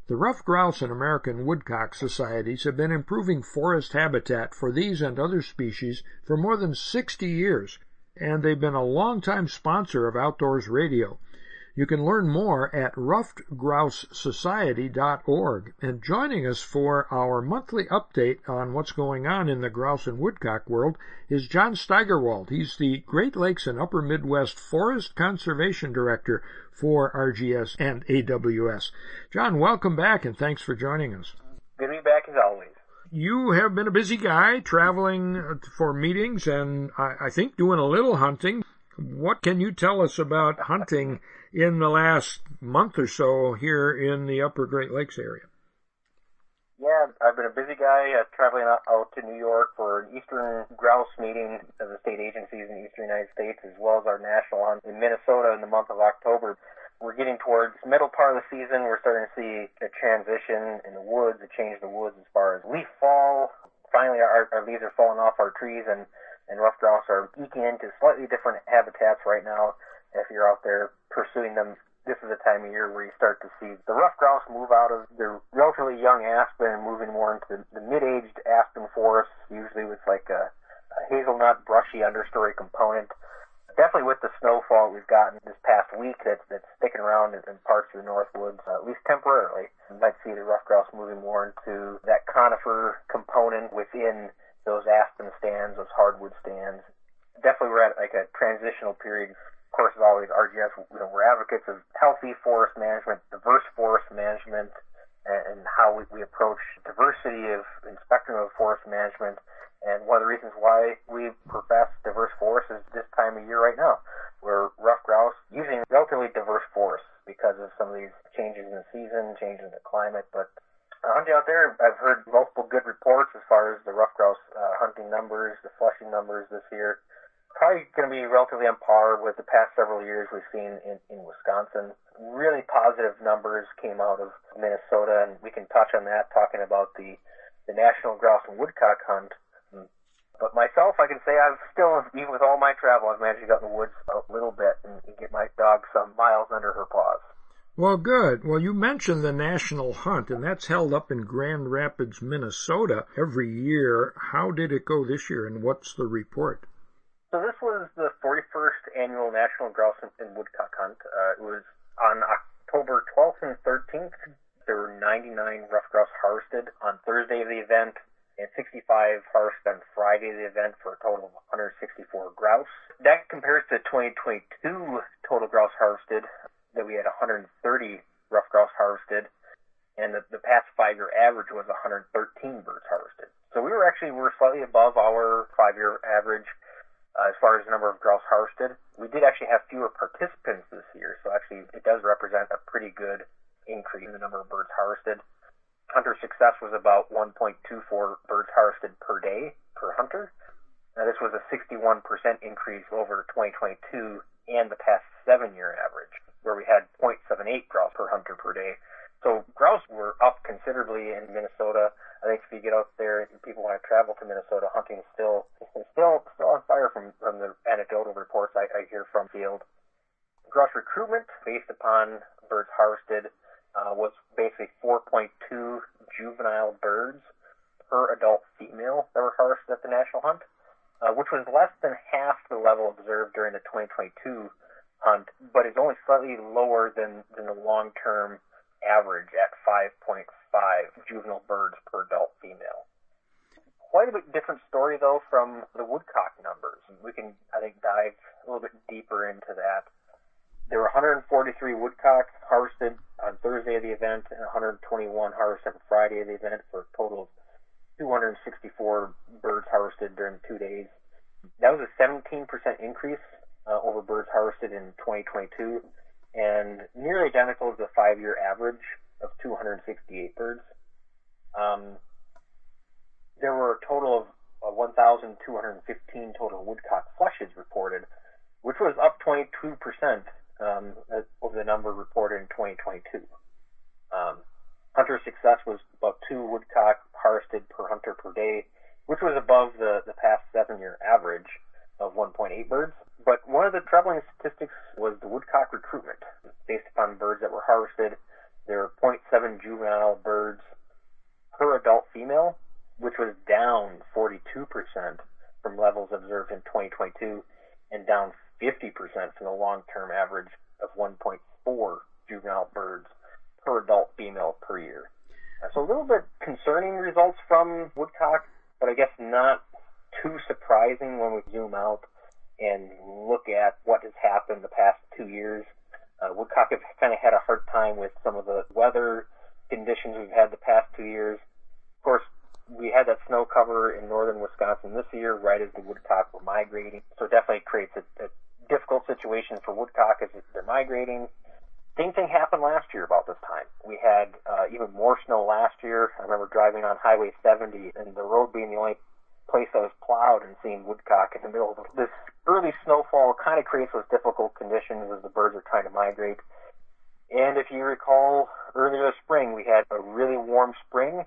The Ruffed Grouse and American Woodcock Societies have been improving forest habitat for these and other species for more than 60 years, and they've been a longtime sponsor of Outdoors Radio. You can learn more at ruffedgrousesociety.org. And joining us for our monthly update on what's going on in the grouse and woodcock world is Jon Steigerwaldt. He's the Great Lakes and Upper Midwest Forest Conservation Director for RGS and AWS. Jon, welcome back and thanks for joining us. Good to be back as always. You have been a busy guy traveling uh, for meetings and I, I think doing a little hunting. What can you tell us about hunting in the last month or so here in the upper Great Lakes area? Yeah, I've been a busy guy uh, traveling out, to New York for an Eastern grouse meeting of the state agencies in the Eastern United States, as well as our national hunt in Minnesota in the month of October. We're getting towards middle part of the season. We're starting to see a transition in the woods, a change in the woods as far as leaf fall. Finally, our, our leaves are falling off our trees, and and ruffed grouse are eking into slightly different habitats right now. If you're out there pursuing them, this is the time of year where you start to see the ruffed grouse move out of their relatively young aspen and moving more into the, mid-aged aspen forest, usually with like a, a hazelnut brushy understory component. Definitely with the snowfall we've gotten this past week that's, that's sticking around in, in parts of the north woods, uh, at least temporarily, you might see the ruffed grouse moving more into that conifer component within those aspen stands, those hardwood stands. Definitely we're at like a transitional period of course, as always, RGS, you know, we're advocates of healthy forest management, diverse forest management, and, and how we, we approach diversity of in spectrum of forest management. And one of the reasons why we profess diverse forests is this time of year right now, where ruffed grouse using relatively diverse forests because of some of these changes in the season, changes in the climate. But uh, hunting out there, I've heard multiple good reports as far as the ruffed grouse uh, hunting numbers, the flushing numbers this year probably going to be relatively on par with the past several years we've seen in, in Wisconsin. Really positive numbers came out of Minnesota, and we can touch on that talking about the, the national grouse and woodcock hunt. But myself, I can say I've still, even with all my travel, I've managed to get in the woods a little bit and, and get my dog some miles under her paws. Well, good. Well, you mentioned the national hunt, and that's held up in Grand Rapids, Minnesota every year. How did it go this year, and what's the report? So this was the 41st annual National Grouse and Woodcock Hunt. Uh, it was on October 12th and 13th. There were 99 ruffed grouse harvested on Thursday of the event and 65 harvested on Friday of the event for a total of 164 grouse. That compares to 2022 total grouse harvested that we had 130 ruffed grouse harvested and the, the past five-year average was 113 birds harvested. So we were actually we were slightly above our five-year average uh, as far as the number of grouse harvested. We did actually have fewer participants this year, so actually it does represent a pretty good increase in the number of birds harvested. Hunter success was about 1.24 birds harvested per day per hunter. Now this was a 61% increase over 2022 and the past seven-year average, where we had 0.78 grouse per hunter per day. So grouse were up considerably in Minnesota. I think if you get out there and people want to travel to Minnesota, hunting is still still still on fire from from the anecdotal reports I, I hear from field. Grouse recruitment based upon birds harvested uh, was basically 4.2 juvenile birds per adult female that were harvested at the national hunt, uh, which was less than half the level observed during the 2022 hunt, but is only slightly lower than, than the long-term average at 5.5 juvenile birds per adult female. Quite a bit different story though from the woodcock numbers. We can, I think, dive a little bit deeper into that. There were 143 woodcocks harvested on Thursday of the event and 121 harvested on Friday of the event for a total of 264 birds harvested during two days. That was a 17% increase uh, over birds harvested in 2022 and nearly identical to the five-year average of 268 birds. Um, there were a total of uh, 1,215 total woodcock flushes reported, which was up 22% um, over the number reported in 2022. Um, hunter success was about two woodcock harvested per hunter per day, which was above the, the past seven-year average of 1.8 birds. But one of the troubling statistics was the woodcock recruitment. Based upon birds that were harvested, there were 0.7 juvenile birds per adult female, which was down 42% from levels observed in 2022 and down 50% from the long-term average of 1.4 juvenile birds per adult female per year. So a little bit concerning results from woodcock, but I guess not too surprising when we zoom out and look at what has happened the past two years. Uh, Woodcock have kind of had a hard time with some of the weather conditions we've had the past two years. Of course, we had that snow cover in northern Wisconsin this year, right as the woodcock were migrating. So it definitely creates a, a difficult situation for woodcock as they're migrating. Same thing happened last year about this time. We had uh, even more snow last year. I remember driving on Highway 70 and the road being the only place that was plowed and seeing woodcock in the middle of this early snowfall kind of creates those difficult conditions as the birds are trying to migrate. And if you recall, earlier this spring we had a really warm spring,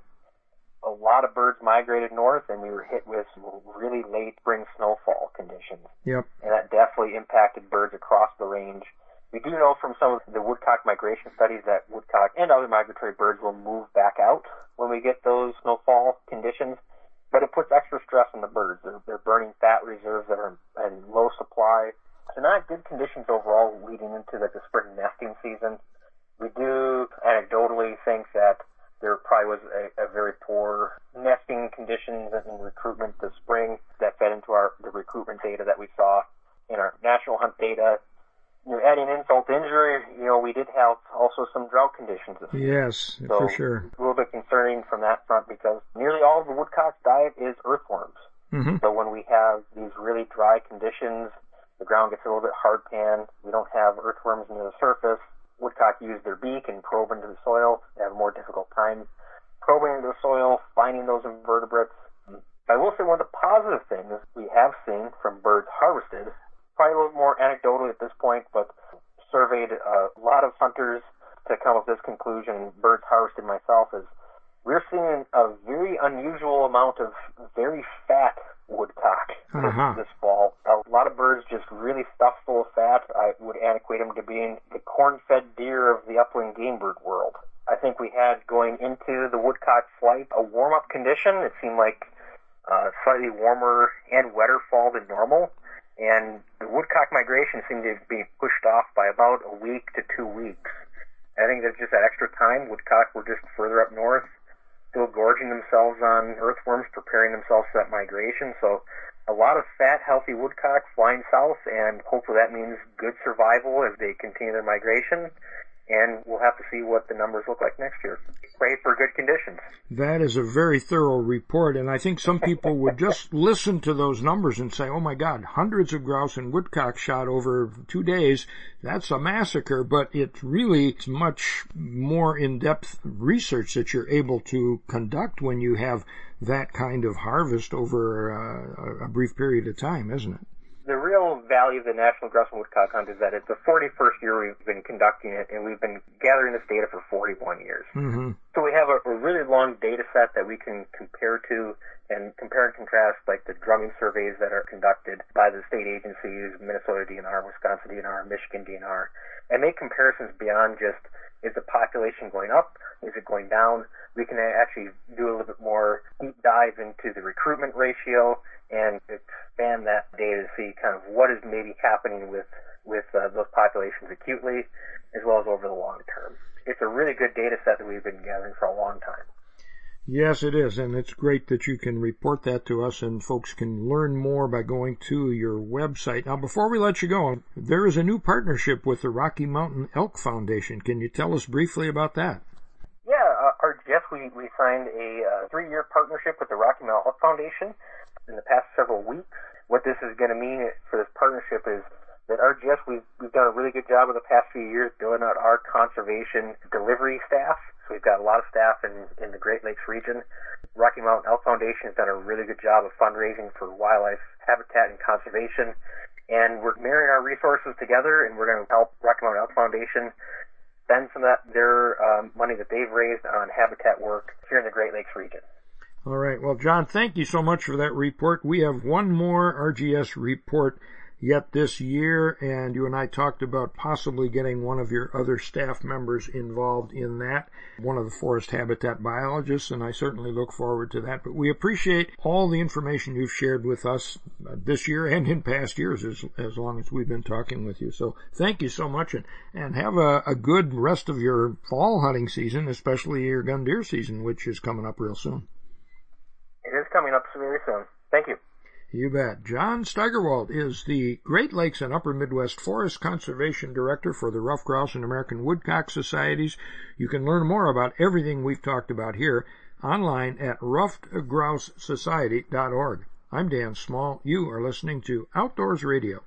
a lot of birds migrated north and we were hit with some really late spring snowfall conditions. Yep. And that definitely impacted birds across the range. We do know from some of the woodcock migration studies that woodcock and other migratory birds will move back out when we get those snowfall conditions, but it puts extra stress on the birds. They're, they're burning fat reserves that are in low supply. So not good conditions overall leading into the, the spring nesting season. We do anecdotally think that there probably was a, a very poor nesting conditions and recruitment this spring that fed into our the recruitment data that we saw in our national hunt data you know, adding insult to injury, you know, we did have also some drought conditions. Yes, so for sure. A little bit concerning from that front because nearly all of the woodcock's diet is earthworms. Mm-hmm. So when we have these really dry conditions, the ground gets a little bit hard pan, we don't have earthworms near the surface, woodcock use their beak and probe into the soil. They have a more difficult time probing into the soil, finding those invertebrates. I will say one of the positive things we have seen from birds harvested probably a little more anecdotal at this point, but surveyed a lot of hunters to come up with this conclusion. Birds harvested myself is we're seeing a very unusual amount of very fat woodcock uh-huh. this, fall. A lot of birds just really stuffed full of fat. I would antiquate them to being the corn-fed deer of the upland game bird world. I think we had going into the woodcock flight a warm-up condition. It seemed like uh, slightly warmer and wetter fall than normal and the woodcock migration seemed to be pushed off by about a week to two weeks. I think there's just that extra time. Woodcock were just further up north, still gorging themselves on earthworms, preparing themselves for that migration. So a lot of fat, healthy woodcock flying south, and hopefully that means good survival as they continue their migration and we'll have to see what the numbers look like next year. Pray for good conditions. That is a very thorough report, and I think some people would just listen to those numbers and say, oh my God, hundreds of grouse and woodcock shot over two days. That's a massacre, but it's really much more in-depth research that you're able to conduct when you have that kind of harvest over uh, a brief period of time, isn't it? The real value of the National Grouse and Woodcock Hunt is that it's the 41st year we've been conducting it, and we've been gathering this data for 41 years. Mm-hmm. So we have a, a really long data set that we can compare to and compare and contrast like the drumming surveys that are conducted by the state agencies, Minnesota DNR, Wisconsin DNR, Michigan DNR, and make comparisons beyond just is the population going up? Is it going down? We can actually do a little bit more deep dive into the recruitment ratio and expand that data to see kind of what is maybe happening with with uh, those populations acutely as well as over the long term. It's a really good data set that we've been gathering for a long time. Yes, it is, and it's great that you can report that to us and folks can learn more by going to your website. Now, before we let you go, there is a new partnership with the Rocky Mountain Elk Foundation. Can you tell us briefly about that? Yeah, uh, our Jeff, we, we signed a uh, three-year partnership with the Rocky Mountain Elk Foundation in the past several weeks. What this is going to mean for this partnership is that RGS, we've, we've done a really good job in the past few years building out our conservation delivery staff. So we've got a lot of staff in, in the Great Lakes region. Rocky Mountain Elk Foundation has done a really good job of fundraising for wildlife habitat and conservation. And we're marrying our resources together and we're going to help Rocky Mountain Elk Foundation spend some of that, their um, money that they've raised on habitat work here in the Great Lakes region. All right. Well, Jon, thank you so much for that report. We have one more RGS report yet this year, and you and I talked about possibly getting one of your other staff members involved in that, one of the forest habitat biologists, and I certainly look forward to that. But we appreciate all the information you've shared with us uh, this year and in past years as, as long as we've been talking with you. So thank you so much and, and have a, a good rest of your fall hunting season, especially your gun deer season, which is coming up real soon. It is coming up very soon. Thank you. You bet. Jon Steigerwaldt is the Great Lakes and Upper Midwest Forest Conservation Director for the Ruffed Grouse and American Woodcock Societies. You can learn more about everything we've talked about here online at ruffedgrousesociety.org. I'm Dan Small. You are listening to Outdoors Radio.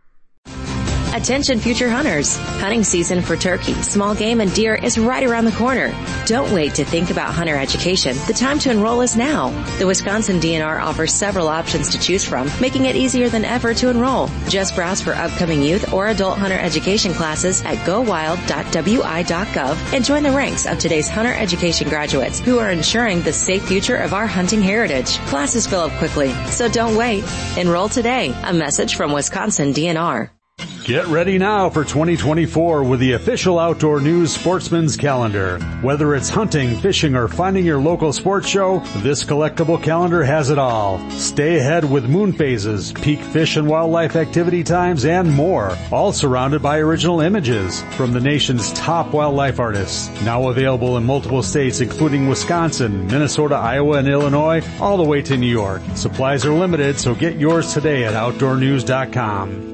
Attention future hunters. Hunting season for turkey, small game, and deer is right around the corner. Don't wait to think about hunter education. The time to enroll is now. The Wisconsin DNR offers several options to choose from, making it easier than ever to enroll. Just browse for upcoming youth or adult hunter education classes at gowild.wi.gov and join the ranks of today's hunter education graduates who are ensuring the safe future of our hunting heritage. Classes fill up quickly, so don't wait. Enroll today. A message from Wisconsin DNR. Get ready now for 2024 with the official Outdoor News Sportsman's Calendar. Whether it's hunting, fishing, or finding your local sports show, this collectible calendar has it all. Stay ahead with moon phases, peak fish and wildlife activity times, and more. All surrounded by original images from the nation's top wildlife artists. Now available in multiple states including Wisconsin, Minnesota, Iowa, and Illinois, all the way to New York. Supplies are limited, so get yours today at OutdoorNews.com.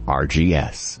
RGS.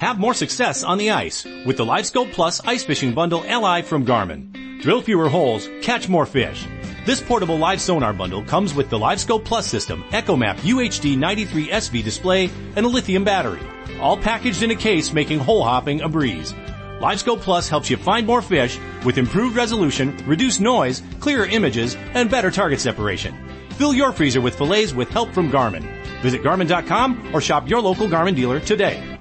Have more success on the ice with the LiveScope Plus Ice Fishing Bundle LI from Garmin. Drill fewer holes, catch more fish. This portable live sonar bundle comes with the LiveScope Plus system, EchoMap UHD 93SV display, and a lithium battery. All packaged in a case making hole hopping a breeze. LiveScope Plus helps you find more fish with improved resolution, reduced noise, clearer images, and better target separation. Fill your freezer with fillets with help from Garmin. Visit Garmin.com or shop your local Garmin dealer today.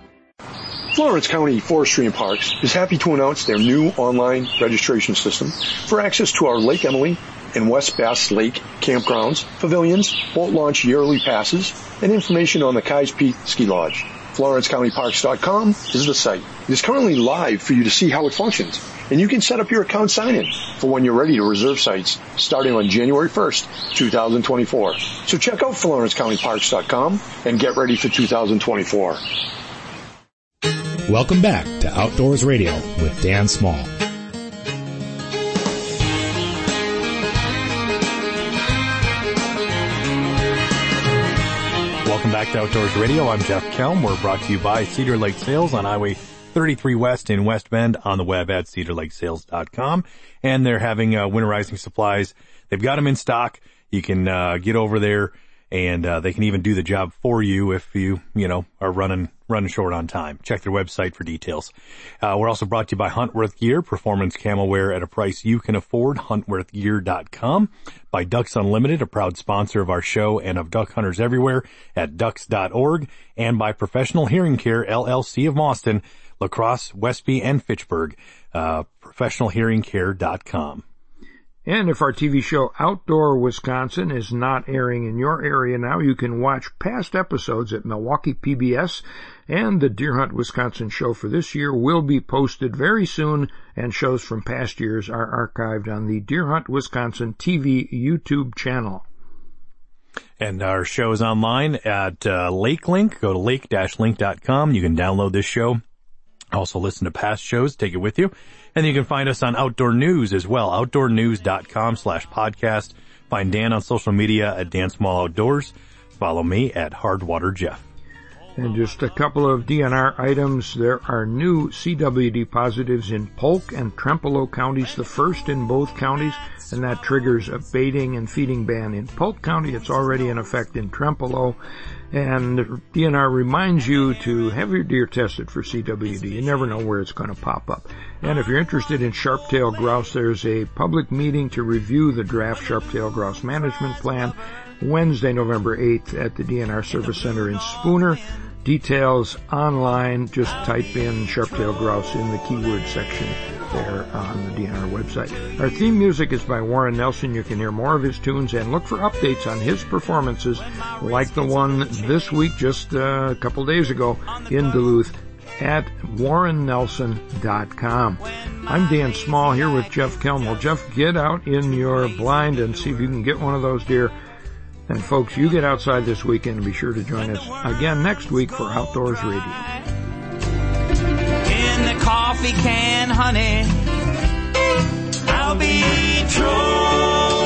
Florence County Forestry and Parks is happy to announce their new online registration system for access to our Lake Emily and West Bass Lake campgrounds, pavilions, boat launch yearly passes, and information on the Keyes Peak Ski Lodge. FlorenceCountyParks.com is the site. It is currently live for you to see how it functions, and you can set up your account sign-in for when you're ready to reserve sites starting on January 1st, 2024. So check out FlorenceCountyParks.com and get ready for 2024. Welcome back to Outdoors Radio with Dan Small. Welcome back to Outdoors Radio. I'm Jeff Kelm. We're brought to you by Cedar Lake Sales on Highway 33 West in West Bend on the web at cedarlakesales.com. And they're having uh, winterizing supplies. They've got them in stock. You can uh, get over there and uh, they can even do the job for you if you, you know, are running running short on time. Check their website for details. Uh, we're also brought to you by Huntworth Gear, performance camo wear at a price you can afford. HuntworthGear.com. By Ducks Unlimited, a proud sponsor of our show and of duck hunters everywhere at ducks.org, and by Professional Hearing Care LLC of Mauston, La Crosse, Westby, and Fitchburg. Uh, professionalhearingcare.com. And if our TV show Outdoor Wisconsin is not airing in your area now, you can watch past episodes at Milwaukee PBS and the Deer Hunt Wisconsin show for this year will be posted very soon and shows from past years are archived on the Deer Hunt Wisconsin TV YouTube channel. And our show is online at uh, LakeLink. Go to lake-link.com. You can download this show. Also listen to past shows. Take it with you. And you can find us on Outdoor News as well, outdoornews.com slash podcast. Find Dan on social media at Dan Small Outdoors. Follow me at Hardwater Jeff. And just a couple of DNR items. There are new CWD positives in Polk and Trempealeau counties, the first in both counties, and that triggers a baiting and feeding ban in Polk County. It's already in effect in Trempealeau. And DNR reminds you to have your deer tested for CWD. You never know where it's going to pop up. And if you're interested in sharp-tailed grouse, there's a public meeting to review the draft sharp-tailed grouse management plan Wednesday, November 8th at the DNR Service Center in Spooner. Details online, just type in sharp-tailed grouse in the keyword section there on the DNR website. Our theme music is by Warren Nelson. You can hear more of his tunes and look for updates on his performances like the one this week just uh, a couple days ago in Duluth at warrennelson.com. I'm Dan Small here with Jeff Kelmel. Jeff, get out in your blind and see if you can get one of those deer. And folks, you get outside this weekend and be sure to join us again next week for Outdoors Radio. In the coffee can, honey, I'll be true.